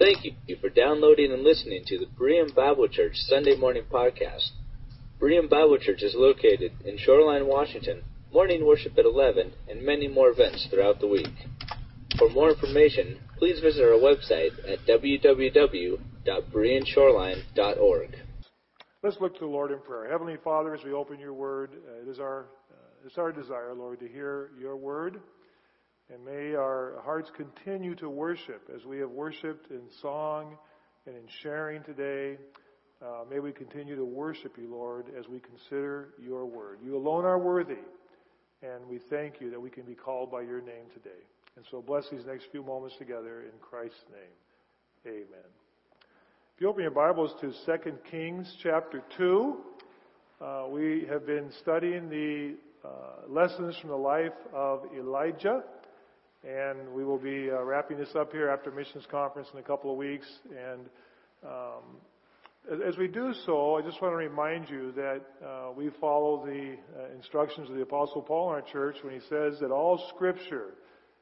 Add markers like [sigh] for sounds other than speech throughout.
Thank you for downloading and listening to the Berean Bible Church Sunday Morning Podcast. Berean Bible Church is located in Shoreline, Washington, morning worship at 11, and many more events throughout the week. For more information, please visit our website at www.bereanshoreline.org. Let's look to the Lord in prayer. Heavenly Father, as we open your word, uh, it is our, uh, it's our desire, Lord, to hear your word. And may our hearts continue to worship as we have worshiped in song and in sharing today. Uh, may we continue to worship you, Lord, as we consider your word. You alone are worthy, and we thank you that we can be called by your name today. And so bless these next few moments together in Christ's name. Amen. If you open your Bibles to 2 Kings chapter 2, uh, we have been studying the uh, lessons from the life of Elijah. And we will be uh, wrapping this up here after missions conference in a couple of weeks. And um, as we do so, I just want to remind you that uh, we follow the uh, instructions of the Apostle Paul in our church when he says that all Scripture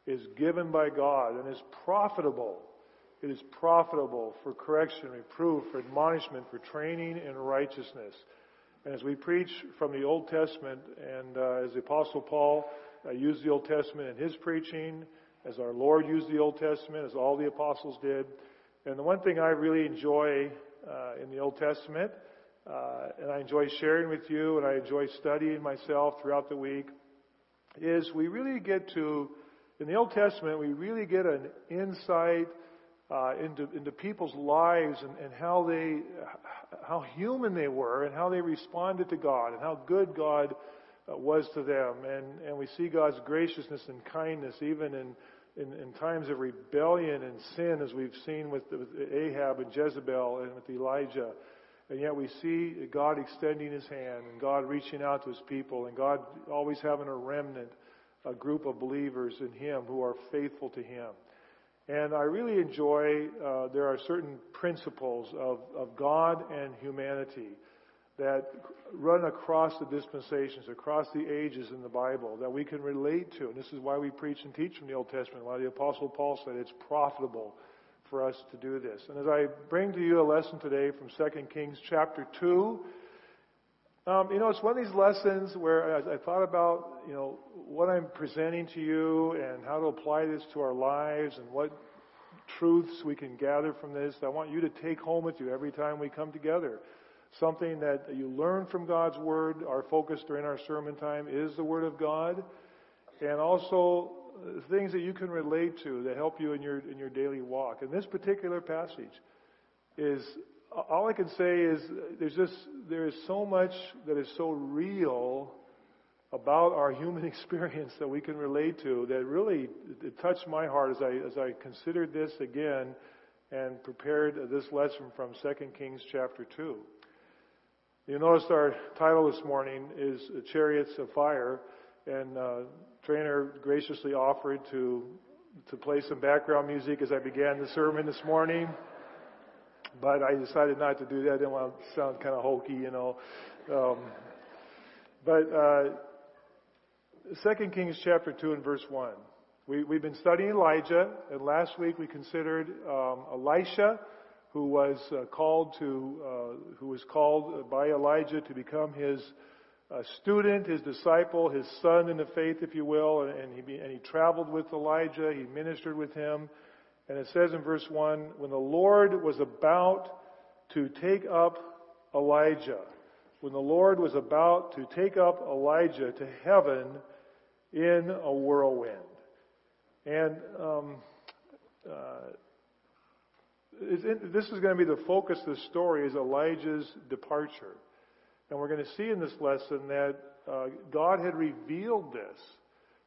is given by God and is profitable it is profitable for correction, reproof, for admonishment, for training in righteousness. And as we preach from the Old Testament, and uh, as the Apostle Paul used the Old Testament in his preaching, as our Lord used the Old Testament, as all the apostles did. And the one thing I really enjoy uh, in the Old Testament, uh, and I enjoy sharing with you, and I enjoy studying myself throughout the week, is we really get to, in the Old Testament, we really get an insight uh, into, into people's lives and, and how they, how human they were and how they responded to God and how good God was to them. And, and we see God's graciousness and kindness even in, in, in times of rebellion and sin as we've seen with, with Ahab and Jezebel and with Elijah. And yet we see God extending his hand and God reaching out to his people and God always having a remnant, a group of believers in him who are faithful to him. And I really enjoy, uh, there are certain principles of, of God and humanity that run across the dispensations, across the ages in the Bible that we can relate to. And this is why we preach and teach from the Old Testament, why the Apostle Paul said it's profitable for us to do this. And as I bring to you a lesson today from 2 Kings chapter 2, um, you know, it's one of these lessons where I, I thought about, you know, what I'm presenting to you and how to apply this to our lives and what truths we can gather from this. I want you to take home with you every time we come together. Something that you learn from God's Word. Our focus during our sermon time is the Word of God. And also uh, things that you can relate to that help you in your, in your daily walk. And this particular passage is all I can say is there's just there is so much that is so real about our human [laughs] experience that we can relate to that really it touched my heart as I as I considered this again and prepared this lesson from 2 Kings chapter 2. You notice our title this morning is Chariots of Fire, and uh, trainer graciously offered to to play some background music as I began the sermon this morning but I decided not to do that. I didn't want to sound kind of hokey, you know. Um, but uh, 2 Kings chapter 2 and verse 1. We, we've been studying Elijah, and last week we considered um, Elisha, who was uh, called to, uh, who was called by Elijah to become his uh, student, his disciple, his son in the faith, if you will, and, and he and he traveled with Elijah. He ministered with him. And it says in verse 1 when the Lord was about to take up Elijah, when the Lord was about to take up Elijah to heaven in a whirlwind. And um, uh, this is going to be the focus of the story is Elijah's departure. And we're going to see in this lesson that uh, God had revealed this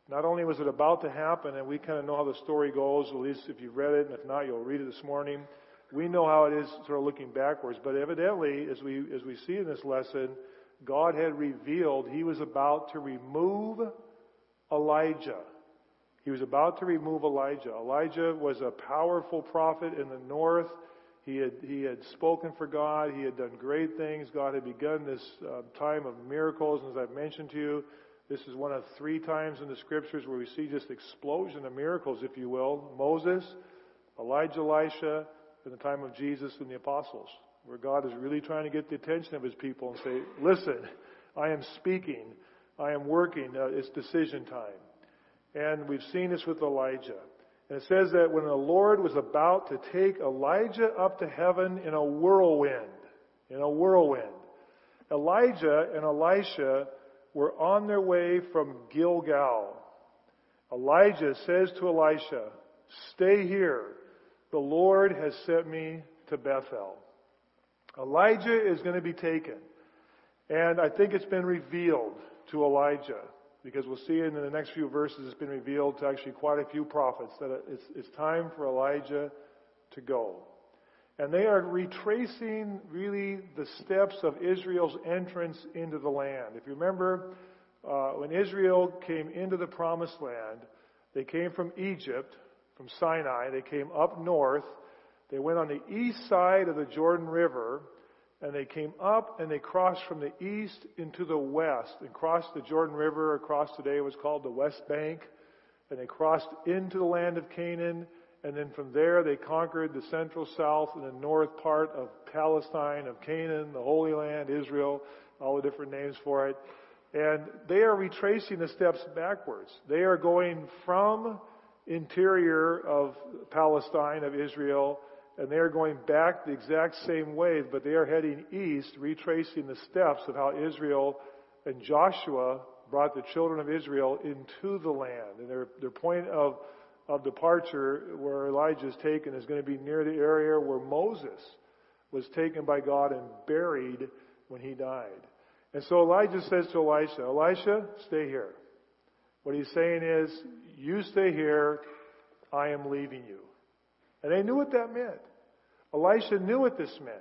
not only was it about to happen, and we kind of know how the story goes, at least if you've read it, and if not, you'll read it this morning. We know how it is sort of looking backwards, but evidently, as we, as we see in this lesson, God had revealed he was about to remove Elijah. He was about to remove Elijah. Elijah was a powerful prophet in the north. He had, he had spoken for God. He had done great things. God had begun this uh, time of miracles. And as I've mentioned to you, this is one of three times in the scriptures where we see just explosion of miracles, if you will. Moses, Elijah, Elisha, in the time of Jesus and the apostles, where God is really trying to get the attention of his people and say, listen, I am speaking, I am working, uh, it's decision time. And we've seen this with Elijah. And it says that when the Lord was about to take Elijah up to heaven in a whirlwind, in a whirlwind, Elijah and Elisha were on their way from Gilgal. Elijah says to Elisha, Stay here. The Lord has sent me to Bethel. Elijah is going to be taken. And I think it's been revealed to Elijah because we'll see in the next few verses it's been revealed to actually quite a few prophets that it's, it's time for Elijah to go. And they are retracing really the steps of Israel's entrance into the land. If you remember, uh, when Israel came into the promised land, they came from Egypt, from Sinai. They came up north. They went on the east side of the Jordan River, and they came up and they crossed from the east into the west and crossed the Jordan River across today was called the West Bank. And they crossed into the land of Canaan and then from there, they conquered the central south and the north part of Palestine, of Canaan, the Holy Land, Israel, all the different names for it. And they are retracing the steps backwards. They are going from interior of Palestine, of Israel, and they are going back the exact same way, but they are heading east, retracing the steps of how Israel and Joshua brought the children of Israel into the land. And their, their point of of departure where Elijah is taken is going to be near the area where Moses was taken by God and buried when he died. And so Elijah says to Elisha, Elisha, stay here. What he's saying is, you stay here, I am leaving you. And they knew what that meant. Elisha knew what this meant.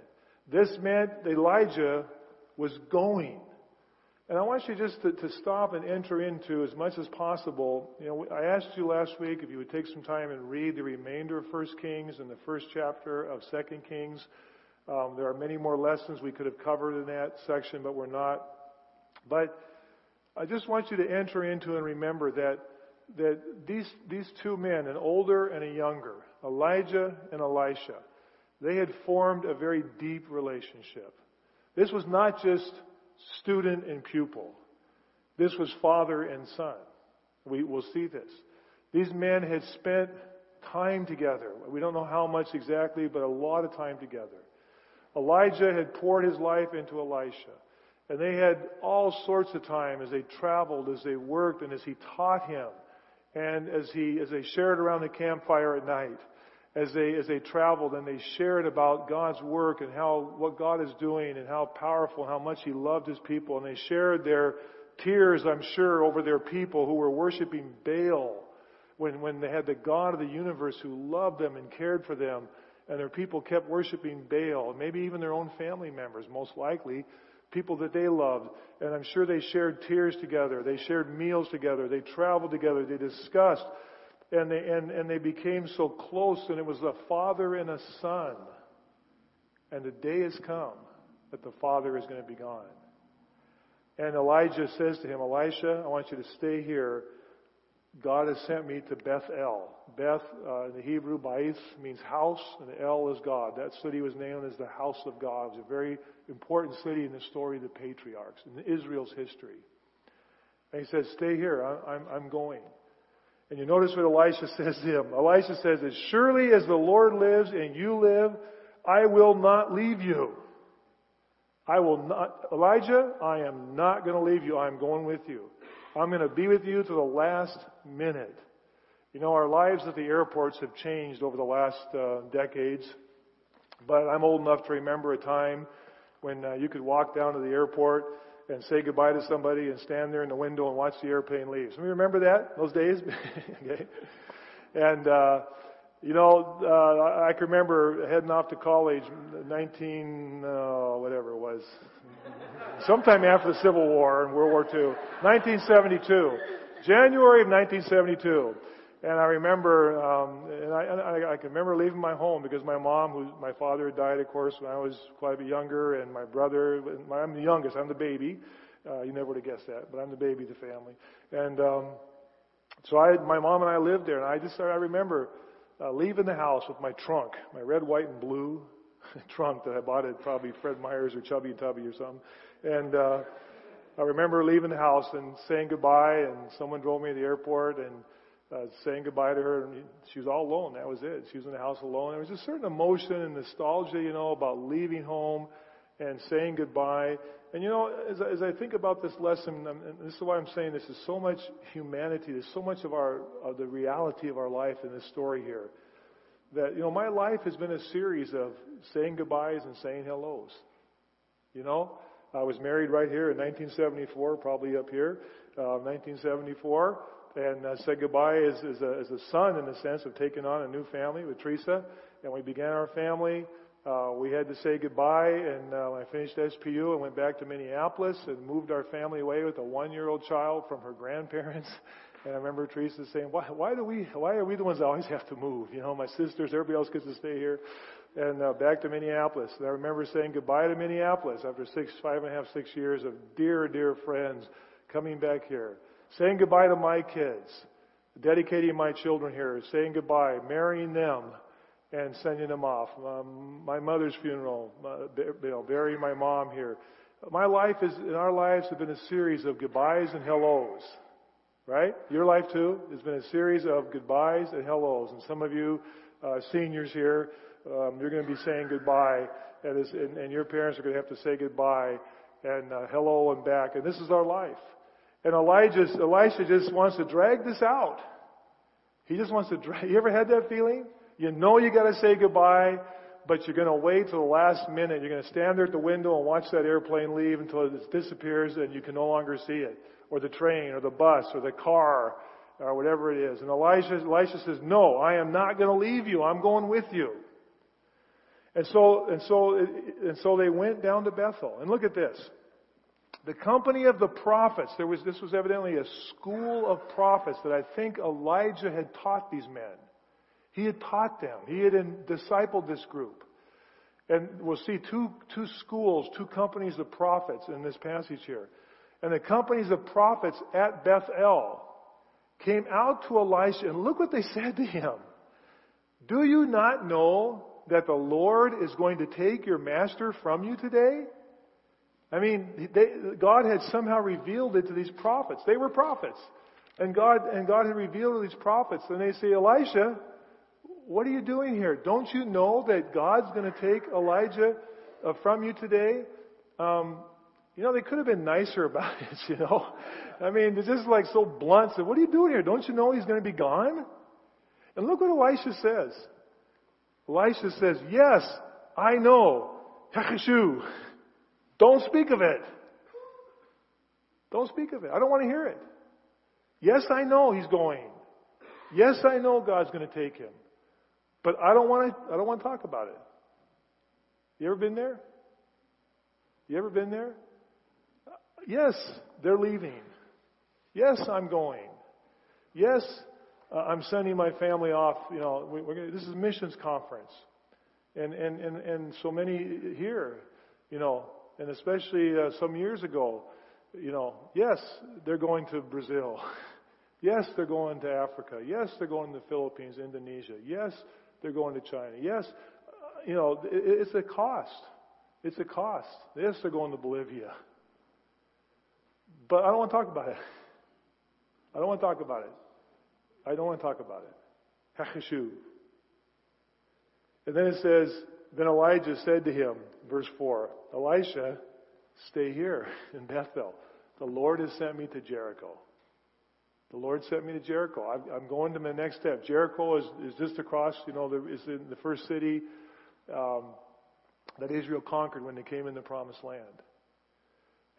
This meant Elijah was going. And I want you just to, to, stop and enter into as much as possible. You know, I asked you last week if you would take some time and read the remainder of First Kings and the first chapter of Second Kings. Um, there are many more lessons we could have covered in that section, but we're not. But I just want you to enter into and remember that that these these two men, an older and a younger, Elijah and Elisha, they had formed a very deep relationship. This was not just student and pupil. This was father and son. We will see this. These men had spent time together. We don't know how much exactly, but a lot of time together. Elijah had poured his life into Elisha. And they had all sorts of time as they traveled, as they worked, and as he taught him. And as he, as they shared around the campfire at night as they as they traveled and they shared about God's work and how what God is doing and how powerful, how much He loved His people, and they shared their tears, I'm sure, over their people who were worshiping Baal when when they had the God of the universe who loved them and cared for them, and their people kept worshiping Baal, maybe even their own family members, most likely. People that they loved. And I'm sure they shared tears together. They shared meals together. They traveled together. They discussed and they, and, and they became so close, and it was a father and a son. And the day has come that the father is going to be gone. And Elijah says to him, Elisha, I want you to stay here. God has sent me to Beth El. Beth, uh, in the Hebrew, Bais means house, and El is God. That city was named as the house of God. It was a very important city in the story of the patriarchs, in Israel's history. And he says, stay here. I'm, I'm going. And you notice what Elisha says to him. Elisha says, As surely as the Lord lives and you live, I will not leave you. I will not, Elijah, I am not going to leave you. I'm going with you. I'm going to be with you to the last minute. You know, our lives at the airports have changed over the last uh, decades, but I'm old enough to remember a time when uh, you could walk down to the airport and say goodbye to somebody and stand there in the window and watch the airplane leave. Some of you remember that, those days? [laughs] okay. And, uh, you know, uh, I can remember heading off to college, 19, uh, whatever it was, sometime after the Civil War and World War II, 1972, January of 1972. And I remember, um, and I, I, I can remember leaving my home because my mom, who my father had died, of course, when I was quite a bit younger, and my brother, I'm the youngest, I'm the baby. Uh, you never would have guessed that, but I'm the baby of the family. And um, so I, my mom and I lived there, and I just, I remember uh, leaving the house with my trunk, my red, white, and blue [laughs] trunk that I bought at probably Fred Meyer's or Chubby and Tubby or something. And uh, I remember leaving the house and saying goodbye, and someone drove me to the airport and uh, saying goodbye to her. And she was all alone. That was it. She was in the house alone. There was a certain emotion and nostalgia, you know, about leaving home and saying goodbye. And you know, as, as I think about this lesson, and this is why I'm saying this is so much humanity. There's so much of our of the reality of our life in this story here. That you know, my life has been a series of saying goodbyes and saying hellos. You know, I was married right here in 1974, probably up here, uh, 1974, and uh, said goodbye as, as, a, as a son in the sense of taking on a new family with Teresa, and we began our family. Uh, we had to say goodbye, and uh, I finished SPU, I went back to Minneapolis and moved our family away with a one-year-old child from her grandparents. [laughs] And I remember Teresa saying, "Why, why do we? Why are we the ones that always have to move? You know, my sisters, everybody else gets to stay here." And uh, back to Minneapolis. And I remember saying goodbye to Minneapolis after six, five and a half, six years of dear, dear friends coming back here, saying goodbye to my kids, dedicating my children here, saying goodbye, marrying them, and sending them off. Um, my mother's funeral, uh, you know, burying my mom here. My life is, in our lives, have been a series of goodbyes and hellos. Right? Your life too has been a series of goodbyes and hellos. And some of you, uh, seniors here, um, you're going to be saying goodbye, and, and, and, your parents are going to have to say goodbye and uh, hello and back. And this is our life. And Elijah, Elisha just wants to drag this out. He just wants to drag. You ever had that feeling? You know you got to say goodbye, but you're going to wait till the last minute. You're going to stand there at the window and watch that airplane leave until it disappears and you can no longer see it, or the train, or the bus, or the car, or whatever it is. And Elijah, Elisha says, "No, I am not going to leave you. I'm going with you." And so, and so, and so they went down to Bethel. And look at this. The company of the prophets, there was, this was evidently a school of prophets that I think Elijah had taught these men. He had taught them. He had discipled this group. And we'll see two, two schools, two companies of prophets in this passage here. And the companies of prophets at Bethel came out to Elisha and look what they said to him. Do you not know that the Lord is going to take your master from you today? I mean, they, God had somehow revealed it to these prophets. They were prophets. And God, and God had revealed to these prophets. And they say, Elisha, what are you doing here? Don't you know that God's going to take Elijah uh, from you today? Um, you know, they could have been nicer [laughs] about it, you know. I mean, they're just like so blunt. So, what are you doing here? Don't you know he's going to be gone? And look what Elisha says. Elisha says, Yes, I know. Hecheshu. Don't speak of it. Don't speak of it. I don't want to hear it. Yes, I know he's going. Yes, I know God's going to take him. But I don't want to, I don't want to talk about it. You ever been there? You ever been there? Yes, they're leaving. Yes, I'm going. Yes, uh, I'm sending my family off. You know, we, gonna, this is a missions conference, and and and and so many here, you know, and especially uh, some years ago, you know, yes, they're going to Brazil. [laughs] Yes, they're going to Africa. Yes, they're going to the Philippines, Indonesia. Yes, they're going to China. Yes, uh, you know, it, it's a cost. It's a cost. Yes, they're going to Bolivia. But I don't want to talk about it. I don't want to talk about it. I don't want to talk about it. And then it says, then Elijah said to him, verse 4, Elisha, stay here in Bethel. The Lord has sent me to Jericho. The Lord sent me to Jericho. I'm, going to my next step. Jericho is, is just across, you know, is in the first city um, that Israel conquered when they came in the promised land.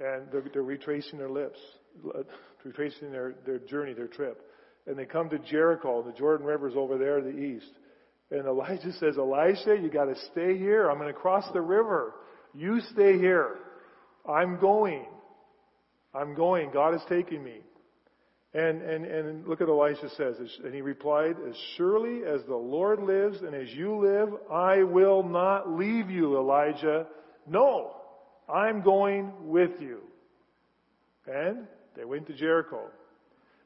And they're, they're retracing their lips, retracing their, their journey, their trip and they come to Jericho. The Jordan River's over there to the east. And Elijah says, Elisha, you got to stay here. I'm going to cross the river. You stay here. I'm going. I'm going. God is taking me. And, and, and look at Elisha says. And he replied, As surely as the Lord lives and as you live, I will not leave you, Elijah. No, I'm going with you. And they went to Jericho.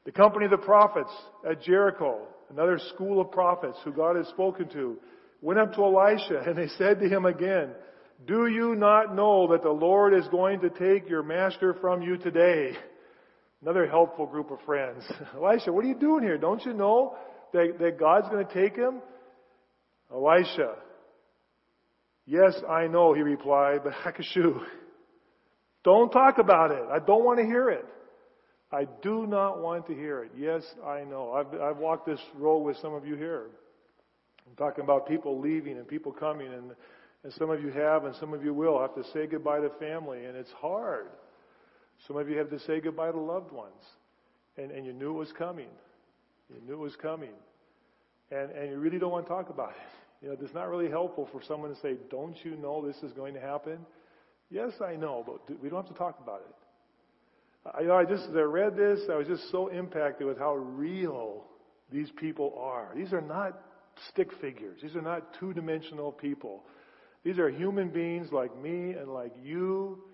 The company of the prophets at Jericho another school of prophets who God had spoken to, went up to Elisha and they said to him again, Do you not know that the Lord is going to take your master from you today? Another helpful group of friends. [laughs] Elisha, what are you doing here? Don't you know that, that God's going to take him? Elisha, yes, I know, he replied, but [laughs] Hakashu, don't talk about it. I don't want to hear it. I do not want to hear it. Yes, I know. I've, I've walked this road with some of you here. I'm talking about people leaving and people coming, and, and some of you have, and some of you will have to say goodbye to family, and it's hard. Some of you have to say goodbye to loved ones, and, and you knew it was coming. You knew it was coming, and and you really don't want to talk about it. [laughs] You know, it's not really helpful for someone to say, "Don't you know this is going to happen?" Yes, I know, but we don't have to talk about it. I, you know, I just, as I read this, I was just so impacted with how real these people are. These are not stick figures. These are not two-dimensional people. These are human beings like me and like you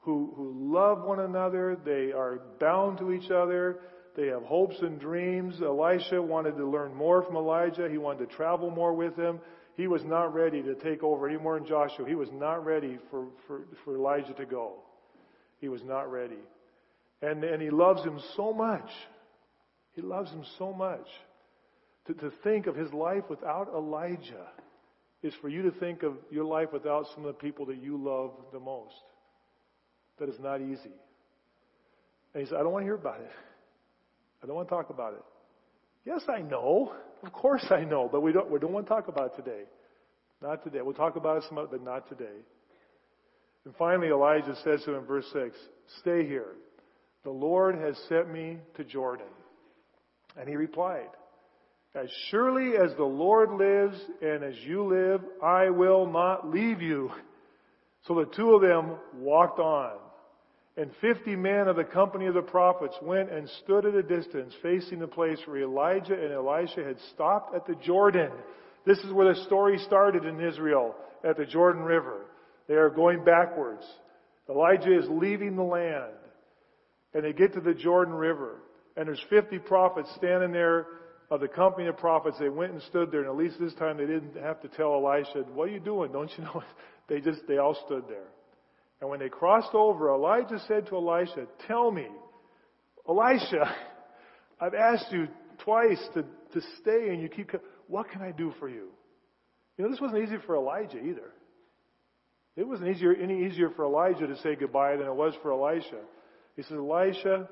who, who love one another. They are bound to each other. They have hopes and dreams. Elisha wanted to learn more from Elijah. He wanted to travel more with him. He was not ready to take over any more than Joshua. He was not ready for, for, for Elijah to go. He was not ready. And, and he loves him so much. He loves him so much. To, to think of his life without Elijah is for you to think of your life without some of the people that you love the most. That is not easy. And he said, I don't want to hear about it. I don't want to talk about it. Yes, I know. Of course I know, but we don't, we don't want to talk about it today. Not today. We'll talk about it some other, but not today. And finally, Elijah says to him in verse 6, Stay here. The Lord has sent me to Jordan. And he replied, As surely as the Lord lives and as you live, I will not leave you. So the two of them walked on. And fifty men of the company of the prophets went and stood at a distance facing the place where Elijah and Elisha had stopped at the Jordan. This is where the story started in Israel, at the Jordan River. They are going backwards. Elijah is leaving the land and they get to the Jordan River, and there's 50 prophets standing there of the company of prophets. They went and stood there, and at least this time they didn't have to tell Elisha, "What are you doing? Don't you [laughs] know?" They just they all stood there. And when they crossed over, Elijah said to Elisha, "Tell me, Elisha, [laughs] I've asked you twice to to stay, and you keep. What can I do for you?" You know, this wasn't easy for Elijah either. It wasn't easier, any easier for Elijah to say goodbye than it was for Elisha. He says, Elisha,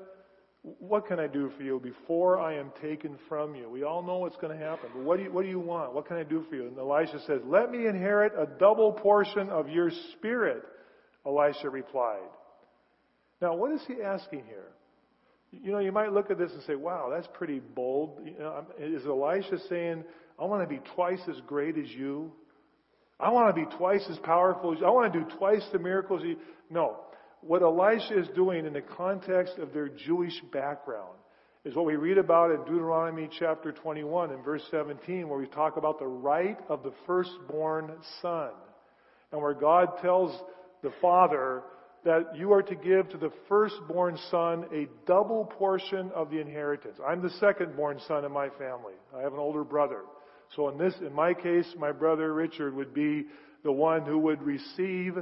what can I do for you before I am taken from you? We all know what's going to happen, but what do you, what do you want? What can I do for you? And Elisha says, let me inherit a double portion of your spirit, Elisha replied. Now, what is he asking here? You know, you might look at this and say, wow, that's pretty bold. You know, is Elisha saying, I want to be twice as great as you? I want to be twice as powerful as you. I want to do twice the miracles you. No what Elisha is doing in the context of their Jewish background is what we read about in Deuteronomy chapter 21 and verse 17 where we talk about the right of the firstborn son. And where God tells the father that you are to give to the firstborn son a double portion of the inheritance. I'm the secondborn son in my family. I have an older brother. So in this, in my case, my brother Richard would be the one who would receive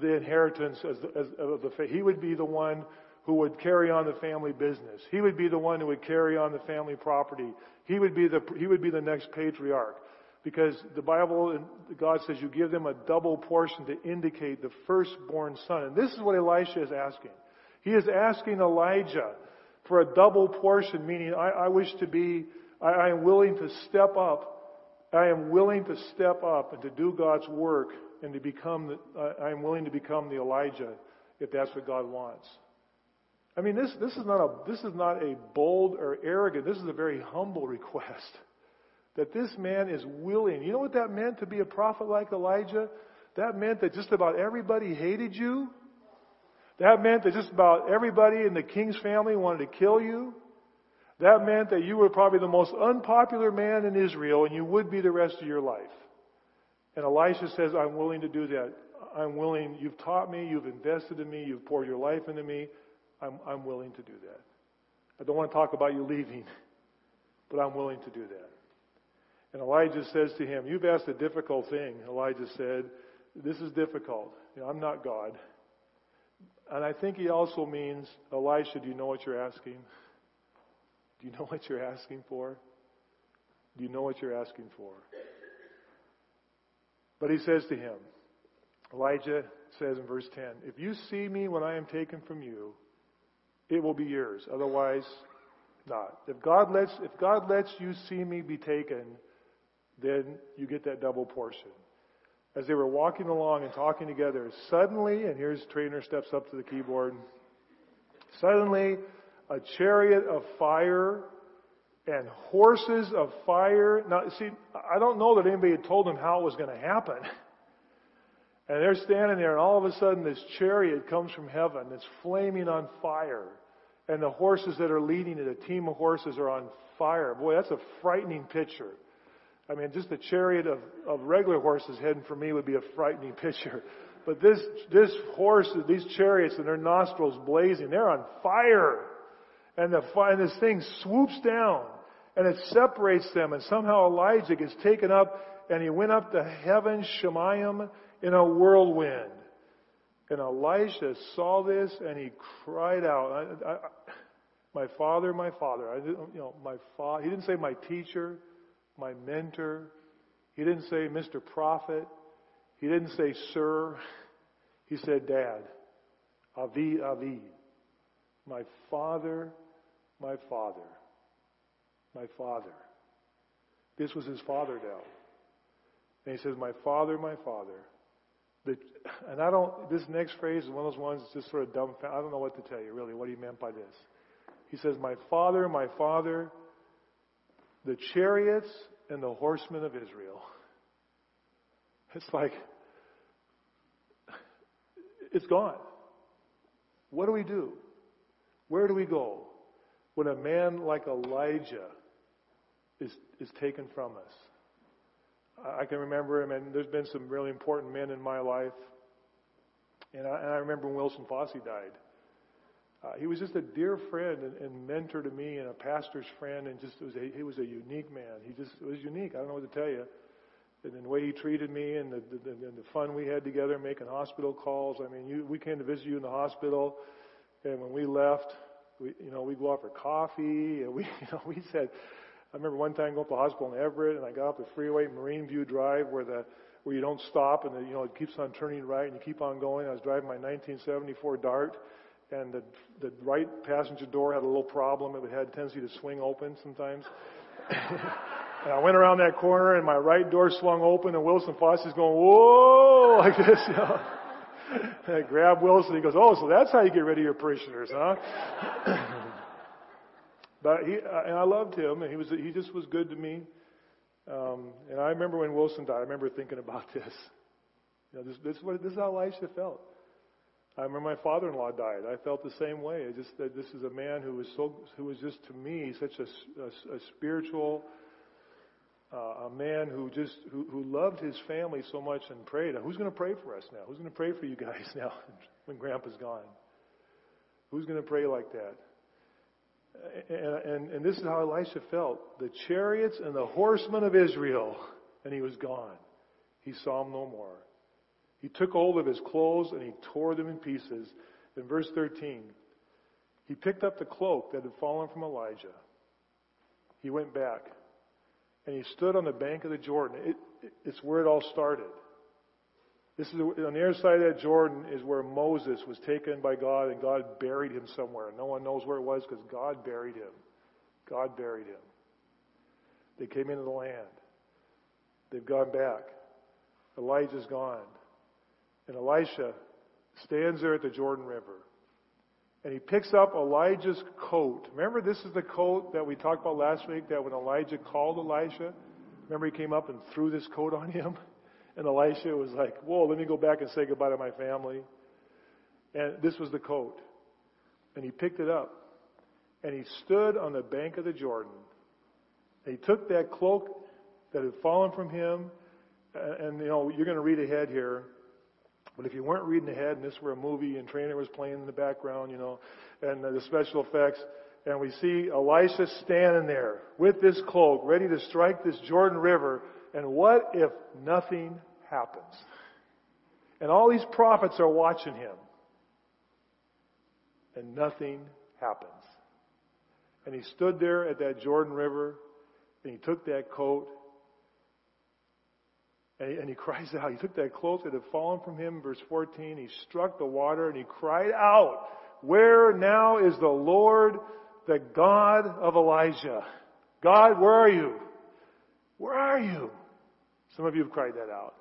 the inheritance as, as of the he would be the one who would carry on the family business. He would be the one who would carry on the family property. He would be the he would be the next patriarch. Because the Bible God says you give them a double portion to indicate the firstborn son. And this is what Elisha is asking. He is asking Elijah for a double portion, meaning I, I wish to be, I, I am willing to step up. I am willing to step up and to do God's work and to become, the, uh, I am willing to become the Elijah if that's what God wants. I mean, this, this, is not a, this is not a bold or arrogant, this is a very humble request. That this man is willing. You know what that meant to be a prophet like Elijah? That meant that just about everybody hated you. That meant that just about everybody in the king's family wanted to kill you. That meant that you were probably the most unpopular man in Israel and you would be the rest of your life. And Elisha says, I'm willing to do that. I'm willing. You've taught me. You've invested in me. You've poured your life into me. I'm, I'm willing to do that. I don't want to talk about you leaving. [laughs] but I'm willing to do that. And Elijah says to him, You've asked a difficult thing. Elijah said, This is difficult. You know, I'm not God. And I think he also means, Elisha, do you know what you're asking? Do you know what you're asking for? Do you know what you're asking for? But he says to him, Elijah says in verse 10, If you see me when I am taken from you, it will be yours. Otherwise, not. If God lets, if God lets you see me be taken, then you get that double portion. As they were walking along and talking together, suddenly, and here's trainer steps up to the keyboard, suddenly a chariot of fire and horses of fire. Now, see, I don't know that anybody had told them how it was going to happen. [laughs] And they're standing there, and all of a sudden, this chariot comes from heaven It's flaming on fire. And the horses that are leading it, a team of horses, are on fire. Boy, that's a frightening picture. I mean, just a chariot of, of regular horses heading for me would be a frightening [laughs] picture. But this, this horse, these chariots and their nostrils blazing, they're on fire. And the and this thing swoops down and it separates them and somehow Elijah gets taken up and he went up to heaven, Shemayim, in a whirlwind. And Elisha saw this and he cried out, I, I, "My father, my father!" I, you know, my father. He didn't say my teacher, my mentor. He didn't say Mr. Prophet. He didn't say Sir. He said Dad. Avi, Avi. My father, my father. My father. This was his father now. And he says, My father, my father. The, and I don't, this next phrase is one of those ones that's just sort of dumb. I don't know what to tell you really, what he meant by this. He says, My father, my father, the chariots and the horsemen of Israel. [laughs] It's like, it's gone. What do we do? Where do we go when a man like Elijah is, is taken from us? I can remember him, and there's been some really important men in my life. And I, and I remember when Wilson Fosse died. Uh, he was just a dear friend and, and mentor to me, and a pastor's friend, and just was a, he was a unique man. He just was unique. I don't know what to tell you. And the way he treated me, and the, the, the, the fun we had together, making hospital calls. I mean, you, we came to visit you in the hospital, and when we left, we, you know, we go out for coffee, and we, [laughs] you know, we said, I remember one time going to the hospital in Everett, and I got off the freeway, Marine View Drive, where the where you don't stop, and the, you know it keeps on turning right, and you keep on going. I was driving my 1974 Dart, and the the right passenger door had a little problem. It had a tendency to swing open sometimes. [laughs] and I went around that corner, and my right door swung open, and Wilson Fosse is going, "Whoa!" [laughs] like this, you know. [laughs] I grabbed Wilson. He goes, "Oh, so that's how you get rid of your parishioners, huh?" But he, uh, and I loved him, and he was, he just was good to me. Um, and I remember when Wilson died, I remember thinking about [laughs] this. You know, this, this, is what, this is how Elisha felt. I remember my father-in-law died. I felt the same way. I just that this is a man who was so, who was just to me such a, a, a spiritual, uh, a man who just who, who loved his family so much and prayed. Who's going to pray for us now? Who's going to pray for you guys [laughs] now when Grandpa's gone? Who's going to pray like that? And, and, and this is how Elisha felt. The chariots and the horsemen of Israel, and he was gone. He saw them no more. He took hold of his clothes and he tore them in pieces. In verse 13, he picked up the cloak that had fallen from Elijah. He went back and he stood on the bank of the Jordan. It, it, it's where it all started. This is on the other side of that Jordan is where Moses was taken by God and God buried him somewhere. No one knows where it was because God buried him. God buried him. They came into the land. They've gone back. Elijah's gone. And Elisha stands there at the Jordan River. And he picks up Elijah's coat. Remember, this is the coat that we talked about last week that when Elijah called Elisha, remember he came up and threw this coat on him? [laughs] And Elisha was like, whoa, let me go back and say goodbye to my family. And this was the coat. And he picked it up. And he stood on the bank of the Jordan. And he took that cloak that had fallen from him. And, you know, you're going to read ahead here. But if you weren't reading ahead and this were a movie and Trainer was playing in the background, you know, and the special effects, and we see Elisha standing there with this cloak, ready to strike this Jordan River. And what if nothing happens? And all these prophets are watching him. And nothing happens. And he stood there at that Jordan River, and he took that coat, and he, and he [laughs] cries out. He took that cloak that had fallen from him, verse 14. He struck the water, and he cried out, Where now is the Lord, the God of Elijah? God, where are you? Where are you? Some of you have cried that out.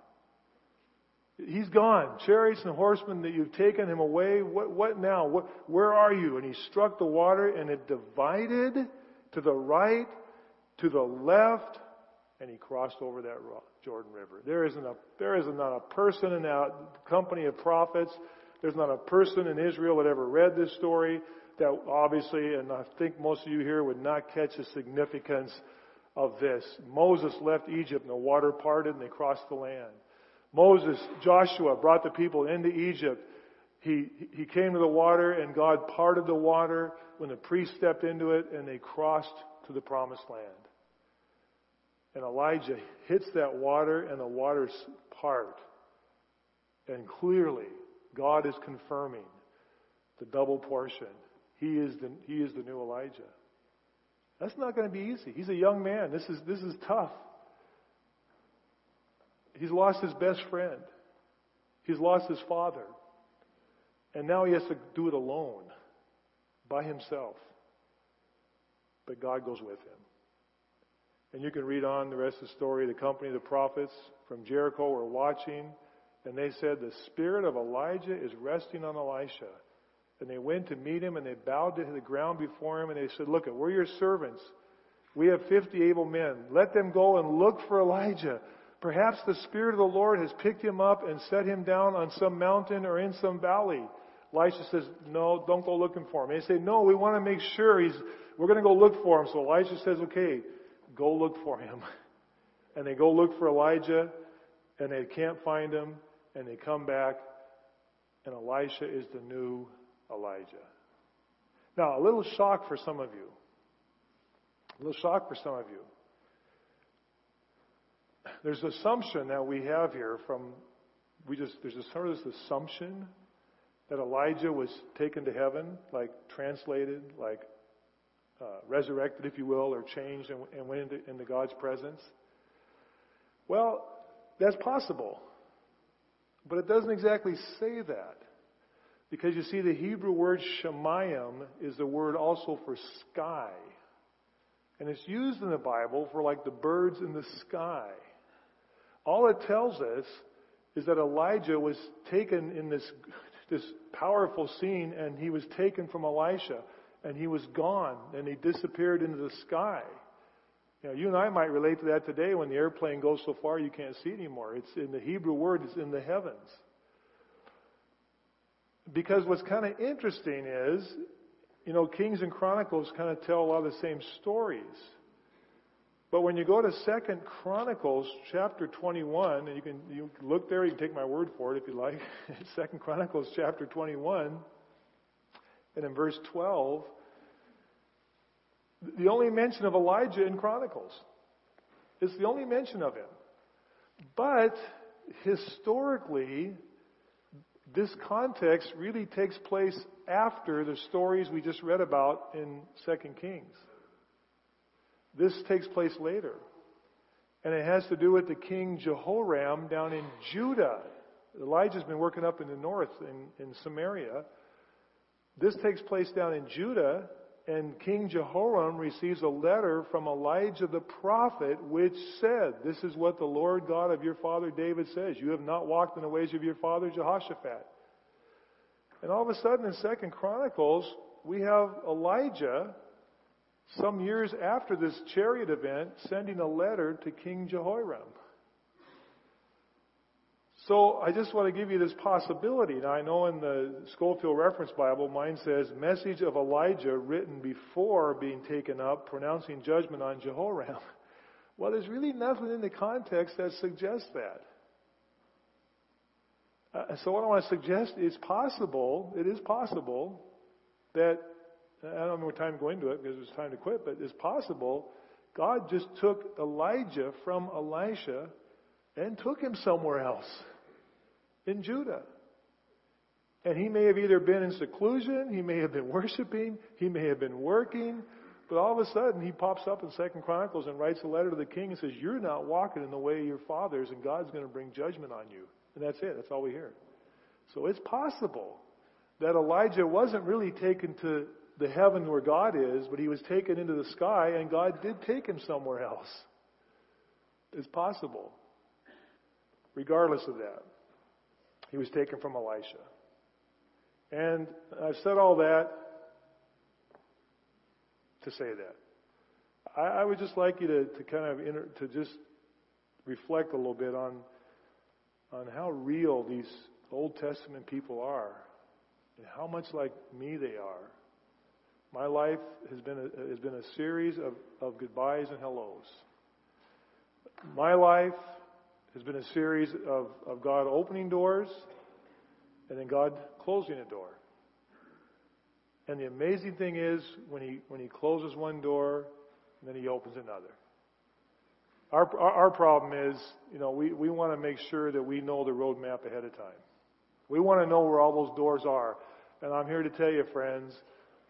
He's gone. Chariots and horsemen that you've taken him away. What, what now? What, where are you? And he struck the water and it divided to the right, to the left, and he crossed over that Jordan River. There isn't a, there isn't not a person in that company of prophets. There's not a person in Israel that ever read this story that obviously, and I think most of you here would not catch the significance of this. Moses left Egypt and the water parted and they crossed the land. Moses, Joshua brought the people into Egypt. He, he came to the water and God parted the water when the priest stepped into it and they crossed to the promised land. And Elijah hits that water and the waters part. And clearly, God is confirming the double portion. He is the, he is the new Elijah. That's not going to be easy. He's a young man. This is, this is tough. He's lost his best friend. He's lost his father. And now he has to do it alone, by himself. But God goes with him. And you can read on the rest of the story. The company of the prophets from Jericho were watching, and they said, The spirit of Elijah is resting on Elisha. And they went to meet him, and they bowed to the ground before him, and they said, Look, we're your servants. We have 50 able men. Let them go and look for Elijah. Perhaps the Spirit of the Lord has picked him up and set him down on some mountain or in some valley. Elisha says, No, don't go looking for him. And they say, No, we want to make sure he's, we're going to go look for him. So Elisha says, Okay, go look for him. [laughs] And they go look for Elijah, and they can't find him, and they come back, and Elisha is the new Elijah. Now, a little shock for some of you. A little shock for some of you there's an assumption that we have here from, we just, there's a sort of this assumption that Elijah was taken to heaven, like translated, like uh, resurrected, if you will, or changed and, and went into, into God's presence. Well, that's possible. But it doesn't exactly say that. Because you see, the Hebrew word shemayim is the word also for sky. And it's used in the Bible for like the birds in the sky. All it tells us is that Elijah was taken in this, [laughs] this powerful scene and he was taken from Elisha and he was gone and he disappeared into the sky. You know, you and I might relate to that today when the airplane goes so far you can't see it anymore. It's in the Hebrew word, it's in the heavens. Because what's kind of interesting is, you know, Kings and Chronicles kind of tell a lot of the same stories. But when you go to Second Chronicles chapter 21, and you can, you look there, you can take my word for it if you like. [laughs] Second Chronicles chapter 21, and in verse 12, the only mention of Elijah in Chronicles. It's the only mention of him. But historically, this context really takes place after the stories we just read about in Second Kings. This takes place later. And it has to do with the king Jehoram down in Judah. Elijah's been working up in the north in, in Samaria. This takes place down in Judah, and King Jehoram receives a letter from Elijah the prophet, which said, This is what the Lord God of your father David says. You have not walked in the ways of your father Jehoshaphat. And all of a sudden in Second Chronicles, we have Elijah some years after this chariot event, sending a letter to King Jehoram. So I just want to give you this possibility. Now I know in the Scofield Reference Bible, mine says, message of Elijah written before being taken up, pronouncing judgment on Jehoram. [laughs] Well, there's really nothing in the context that suggests that. Uh, so what I want to suggest is possible, it is possible, that I don't have more time to go into it because it's time to quit, but it's possible God just took Elijah from Elisha and took him somewhere else in Judah. And he may have either been in seclusion, he may have been [laughs] worshiping, he may have been working, but all of a sudden he pops up in Second Chronicles and writes a letter to the king and says, You're not walking in the way of your fathers, and God's going to bring judgment on you. And that's it. That's all we hear. So it's possible that Elijah wasn't really taken to the heaven where God is, but he was taken into the sky, and God did take him somewhere else. It's possible. Regardless of that, he was taken from Elisha. And I've said all that to say that. I, I would just like you to, to kind of inter, to just reflect a little bit on on how real these Old Testament people are and how much like me they are. My life has been a, has been a series of, of goodbyes and hellos. My life has been a series of, of God opening doors and then God closing a door. And the amazing thing is when he when he closes one door, then he opens another. Our, our, our problem is, you know, we, we want to make sure that we know the roadmap ahead of time. We want to know where all those doors are. And I'm here to tell you, friends,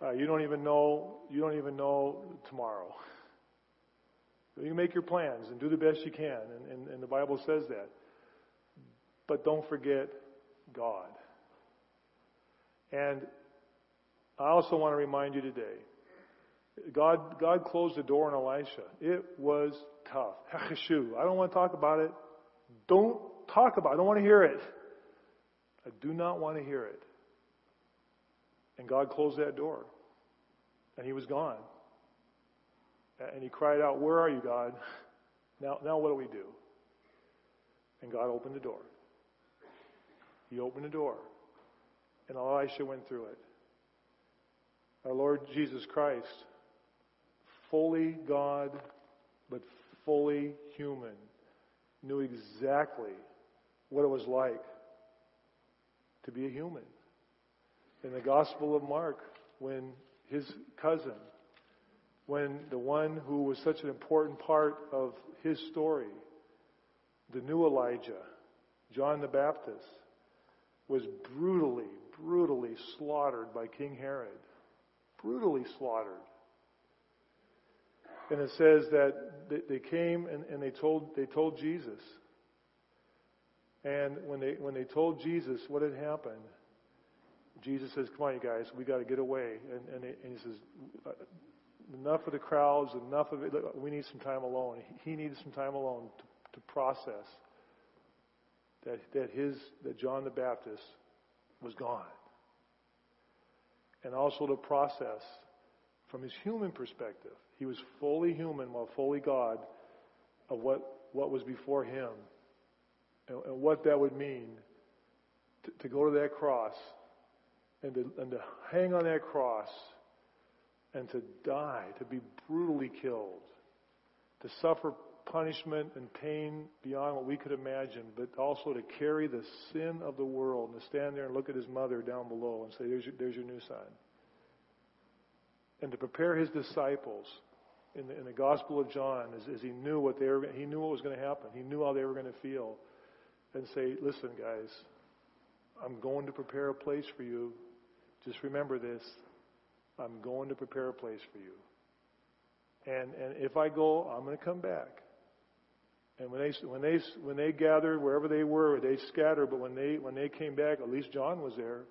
uh, you don't even know, you don't even know tomorrow. [laughs] You make your plans and do the best you can, and, and, and the Bible says that. But don't forget God. And I also want to remind you today, God, God closed the door on Elisha. It was tough. I don't want to talk about it. Don't talk about it. I don't want to hear it. I do not want to hear it. And God closed that door. And he was gone. And he cried out, Where are you, God? Now, now what do we do? And God opened the door. He opened the door. And Elisha went through it. Our Lord Jesus Christ, fully God, but fully human, knew exactly what it was like to be a human. In the Gospel of Mark, when his cousin, when the one who was such an important part of his story, the new Elijah, John the Baptist, was brutally, brutally slaughtered by King Herod. Brutally slaughtered. And it says that they came and, they told they told Jesus. And when they when they told Jesus what had happened, Jesus says, "Come on, you guys, we got to get away." And and, they, and he says, "Enough of the crowds, enough of it. We need some time alone." He needed some time alone to, to process that that his that John the Baptist was gone, and also to process from his human perspective. He was fully human while fully God of what, what was before him and, and what that would mean to, to, go to that cross and to, and to hang on that cross and to die, to be brutally killed, to suffer punishment and pain beyond what we could imagine, but also to carry the sin of the world and to stand there and look at his mother down below and say, there's your, there's your new son and to prepare his disciples in the, in the Gospel of John as, as he knew what they were, he knew what was going to happen. He knew how they were going to feel, and say, "Listen, guys, I'm going to prepare a place for you. Just remember this: I'm going to prepare a place for you. And and if I go, I'm going to come back." And when they when they when they gathered wherever they were, they scattered. But when they when they came back, at least John was there.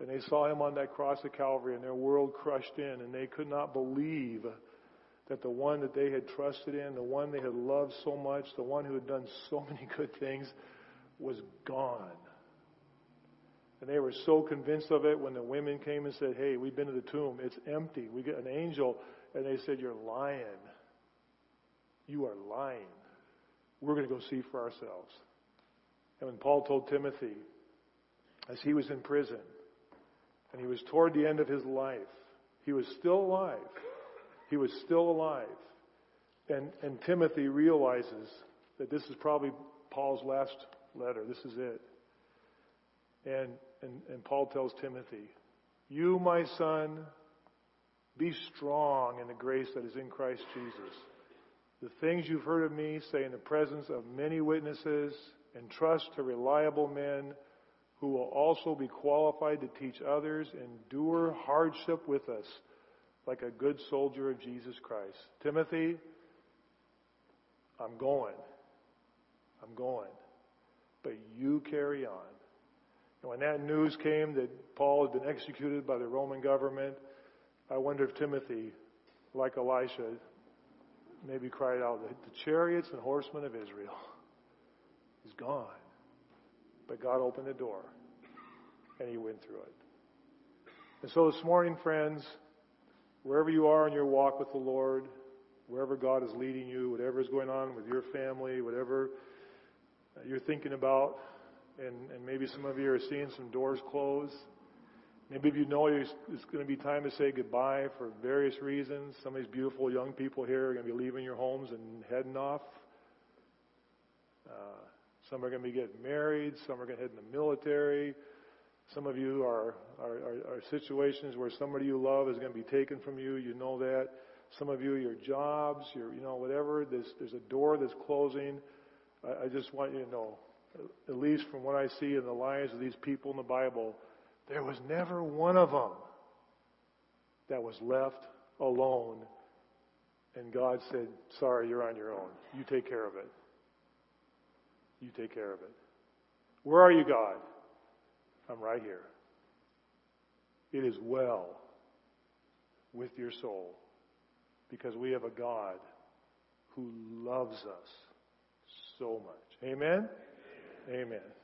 And they saw him on that cross of Calvary and their world crushed in and they could not believe that the one that they had trusted in, the one they had loved so much, the one who had done so [laughs] many good things was gone. And they were so convinced of it when the women came and said, Hey, we've been to the tomb. It's empty. We get an angel. And they said, You're lying. You are lying. We're going to go see for ourselves. And when Paul told Timothy, as he was in prison, and he was toward the end of his life. He was still alive. He was still alive. And, and Timothy realizes that this is probably Paul's last letter. This is it. And, and, and Paul tells Timothy, You, my son, Be strong in the grace that is in Christ Jesus. The things you've heard of me say in the presence of many witnesses, and trust to reliable men who will also be qualified to teach others, endure hardship with us like a good soldier of Jesus Christ. Timothy, I'm going. I'm going. But you carry on. When that news came that Paul had been executed by the Roman government, I wonder if Timothy, like Elisha, maybe cried out, The chariots and horsemen of Israel is gone. But God opened the door, and he went through it. And so this morning, friends, wherever you are in your walk with the Lord, wherever God is leading you, whatever is going on with your family, whatever you're thinking about, and, and maybe some of you are seeing some doors close. Maybe you know it's going to be time to say goodbye for various reasons. Some of these beautiful young people here are going to be leaving your homes and heading off. Uh, some are going to be getting married. Some are going to head in the military. Some of you are, are, are, are situations where somebody you love is going to be taken from you. You know that. Some of you, your jobs, your, you know, whatever. There's, there's a door that's closing. I, I just want you to know, at least from what I see in the lives of these people in the Bible, there was never one of them that was left alone. And God said, Sorry, you're on your own. You take care of it. You take care of it. Where are you, God? I'm right here. It is well with your soul because we have a God who loves us so much. Amen? Amen.